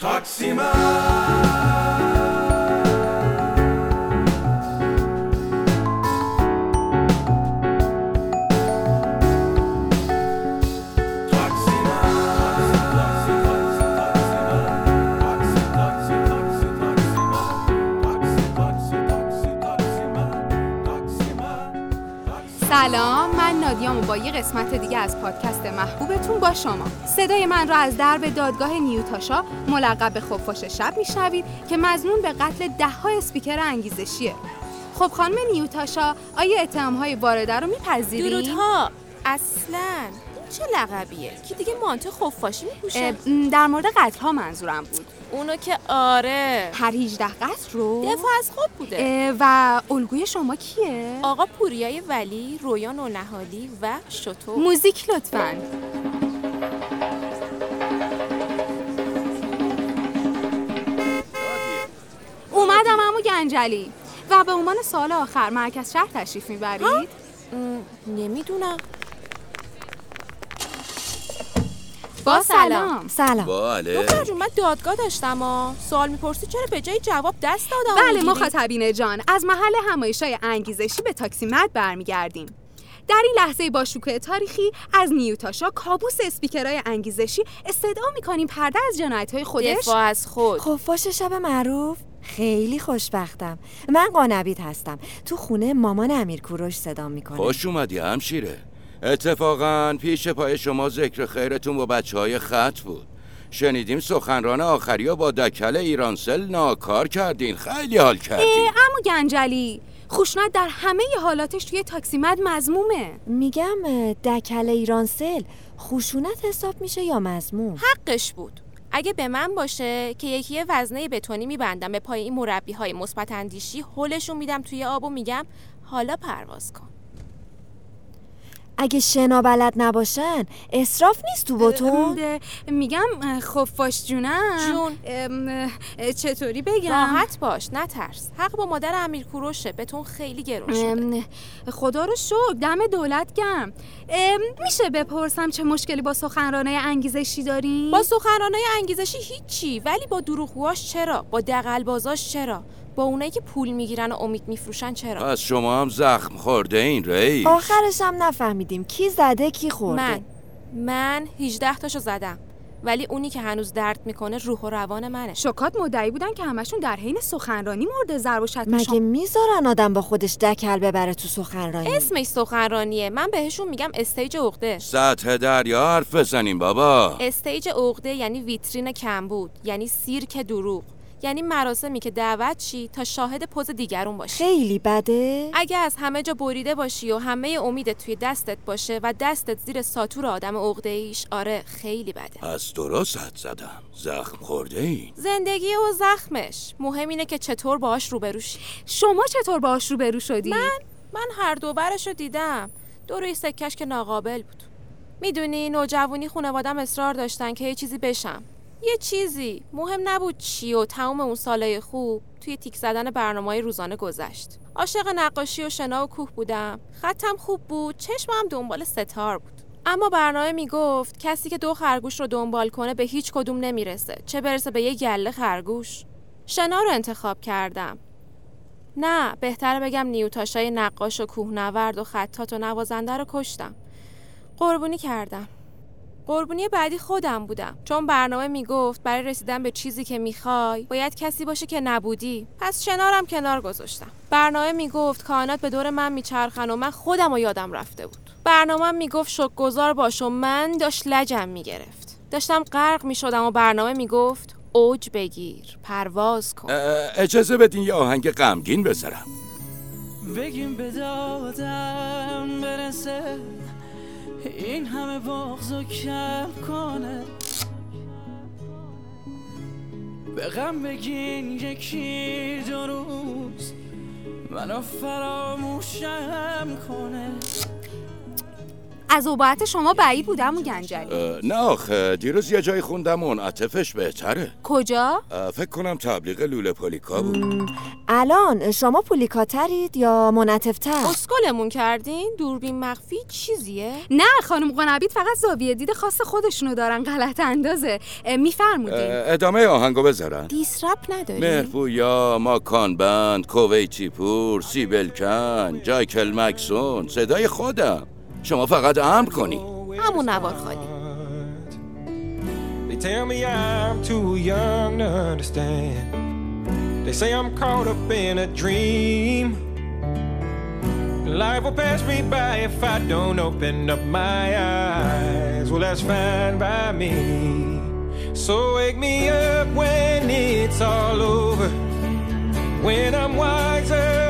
Proxima! سلام من نادیام و با یه قسمت دیگه از پادکست محبوبتون با شما. صدای من را از درب دادگاه نیوتاشا ملقب به خفاش شب میشنوید که مزنون به قتل ده ها اسپیکر انگیزشیه. خب خانم نیوتاشا آیا اتهام های وارده رو میپذیرید؟ درودها. اصلا. این چه لقبیه؟ که دیگه مانتو خفاشی میپوشه؟ در مورد قتل ها منظورم بود. اونو که آره. هر 18 قتل رو؟ دفاع از خود بوده. و الگوی شما کیه؟ آقا پوریای ولی رویان و نهالی و شطور موزیک لطفاً. اومدم امو گنجلی. و به عنوان سال آخر مرکز شهر تشریف می‌برید؟ نمی‌دونم. با سلام. سلام. بله دختر جون من دادگاه داشتم ها سوال می‌پرسی چرا به جای جواب دست دادم بله؟ مخاطبین جان. از محل همایشای انگیزشی به تاکسی مد برمیگردیم. در این لحظه با شکوه تاریخی از نیوتاشا کابوس اسپیکرهای انگیزشی استدعا می‌کنیم پرده از جنایت های خودش. دفاع از خود. خفاش شب معروف. خیلی خوشبختم. من قانبید هستم. تو خونه مامان امیر کوروش صدا می‌کنه. خوش اومدی همشیره. اتفاقا پیش پای شما ذکر خیرتون با بچه های خط بود. شنیدیم سخنران آخری رو با دکل ایرانسل ناکار کردین. خیلی حال کردین. اه، امو گنجلی خوشنط در همه حالاتش توی تاکسی مد مزمومه میگم دکل ایرانسل خشونت حساب میشه یا مزموم حقش بود. اگه به من باشه که یکی یه وزنه بتونی میبندم به پای این مربی های مثبت اندیشی هلشون میدم توی آب و میگم حالا پرواز کن. اگه شنا بلد نباشن اسراف نیست تو باتون؟ میگم خفاش جونم. جون. چطوری بگم؟ راحت باش نترس. حق با مادر امیر کوروشه بهتون خیلی گرون شده. خدا رو شکر دم دولت گم میشه بپرسم چه مشکلی با سخنرانای انگیزشی داری؟ با سخنرانای انگیزشی هیچی ولی با دروغگوهاش چرا؟ با دقلبازاش چرا؟ با اونایی که پول می‌گیرن و امید میفروشن چرا؟ پس شما هم زخم خورده این رئیس. آخرش هم نفهمیدیم. کی زده کی خورده؟ من. من 18 تاشو زدم. ولی اونی که هنوز درد می‌کنه روح و روان منه. شکات مدعی بودن که همشون در حین سخنرانی مورد ضرب و شتم مگه شما می‌ذارن آدم با خودش دکل ببره تو سخنرانی؟ اسمش سخنرانیه. من بهشون میگم استیج عقده. سطح دریا حرف بزنیم بابا. استیج عقده یعنی ویترین کمبود یعنی سیرک دروغ. یعنی مراسمی که دعوت چی؟ تا شاهد پوز دیگرون باشی. خیلی بده. اگه از همه جا بریده باشی و همه امیدت توی دستت باشه و دستت زیر ساتور آدم عقده ایش آره خیلی بده. پس درست حد زدم. زخم خورده این زندگی و زخمش. مهم اینه که چطور باهاش روبروشی شما چطور باهاش روبرو شدی؟ من؟ من هر دو برش رو دیدم. دو روی سکش که ناقابل بود. می‌دونی نوجوانی خانوادم اصرار داشتن که یه چیزی بشم. یه چیزی. مهم نبود چی و تمام اون سالای خوب توی تیک زدن برنامه روزانه گذشت. عاشق نقاشی و شنا و کوه بودم. خطم خوب بود چشمم دنبال ستار بود. اما برنامه می‌گفت کسی که دو خرگوش رو دنبال کنه به هیچ کدوم نمی‌رسه. چه برسه به یه گله خرگوش؟ شنا رو انتخاب کردم. نه بهتره بگم نیوتاشای نقاش و کوهنورد و خطات و نوازنده رو کشتم. قربونی کردم. قربونی بعدی خودم بودم. چون برنامه می‌گفت برای رسیدن به چیزی که می‌خوای باید کسی باشه که نبودی. پس شنارم کنار گذاشتم. برنامه می‌گفت کائنات به دور من میچرخن و من خودم و یادم رفته بود. برنامه می‌گفت شکرگزار باش و من داشت لجم می‌گرفت. داشتم غرق می‌شدم و برنامه می‌گفت اوج بگیر پرواز کن. اه، اجازه بدین یه آهنگ غمگین بذارم. بگیم به دادم برسه. این همه بغض کم کنه. به غم بگین یکی دو روز منو فراموشم کنه. از اوباعت شما بعید بودم و گنجلی. نه آخه دیروز یه جایی خوندم منعطفش بهتره. کجا؟ فکر کنم تبلیغ لوله پولیکا بود. الان شما پولیکاترید یا منطفتر؟ اسکلمون کردین؟ دوربین مخفی چیزیه؟ نه خانم قنبید فقط زاویه دید خاص خودشونو دارن غلط اندازه. میفرمودین. اه، ادامه آهنگو بذارن. دیسرپ نداری مهرپویا، ماکان بند، کویتی پور، سیبلکن، جایکل مکسون صدای خودم. شما فقط امر کنی همون نوار خالی They tell me I'm too young to understand. They say I'm caught up in a dream. Life will pass me by if I don't open up my eyes. Well, that's fine by me. So wake me up when it's all over. When I'm wiser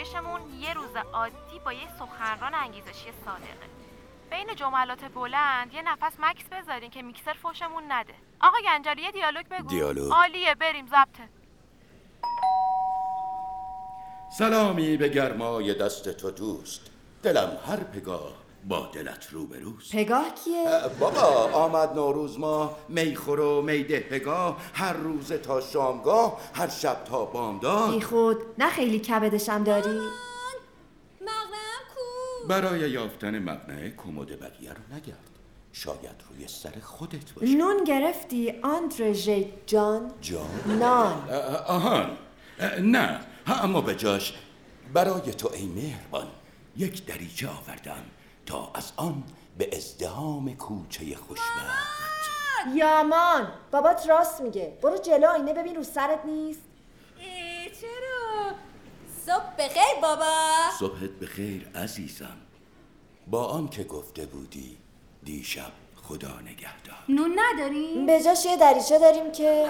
نمایشمون یه روز عادی با یه سخنران انگیزشی صادقه. بین جملات بلند یه نفس مکس بذارین که میکسر فوشمون نده. آقا گنجالی یه دیالوگ بگو. دیالوگ. عالیه بریم ضبطه سلامی به گرمای دست تو دوست. دلم هر پگاه با دلت روبروست. پگاه کیه؟ بابا آمد نوروز ما میخور و میده پگاه. هر روز تا شامگاه هر شب تا بامداد. بی خود نه خیلی کبدشم داری؟ برای یافتن مقنعه کمد بقیه رو نگرد. شاید روی سر خودت باشه نون گرفتی آندره جان؟ جان؟ نان. آهان. نه. ها، اما به جاش. برای تو ای مهربان یک دریچه آوردم. تا از آن به ازدهام کوچه خوشبخت. یامان بابات راست میگه. برو جلو آینه ببین رو سرت نیست. چرا؟ صبح بخیر بابا. صبحت بخیر عزیزم. با آن که گفته بودی دیشب خدا نگهدار. نون ندارین؟ به جاش یه دریچه داریم که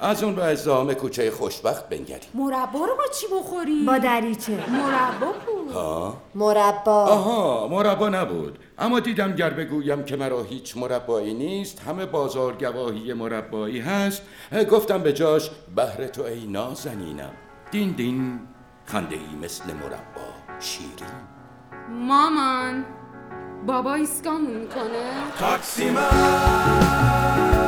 از اون به ازدهام کوچه خوشبخت بنگریم. مربا رو با چی بخوریم؟ با دریچه. مربا کو مربا. آها مربا نبود. اما دیدم گر بگویم که مرا هیچ مربایی نیست همه بازار گواهی مربایی هست. گفتم به جاش بهر تو ای نازنینم. دین دین خنده ای مثل مربا شیرین. مامان بابا ایسکامون می‌کنه Taxi man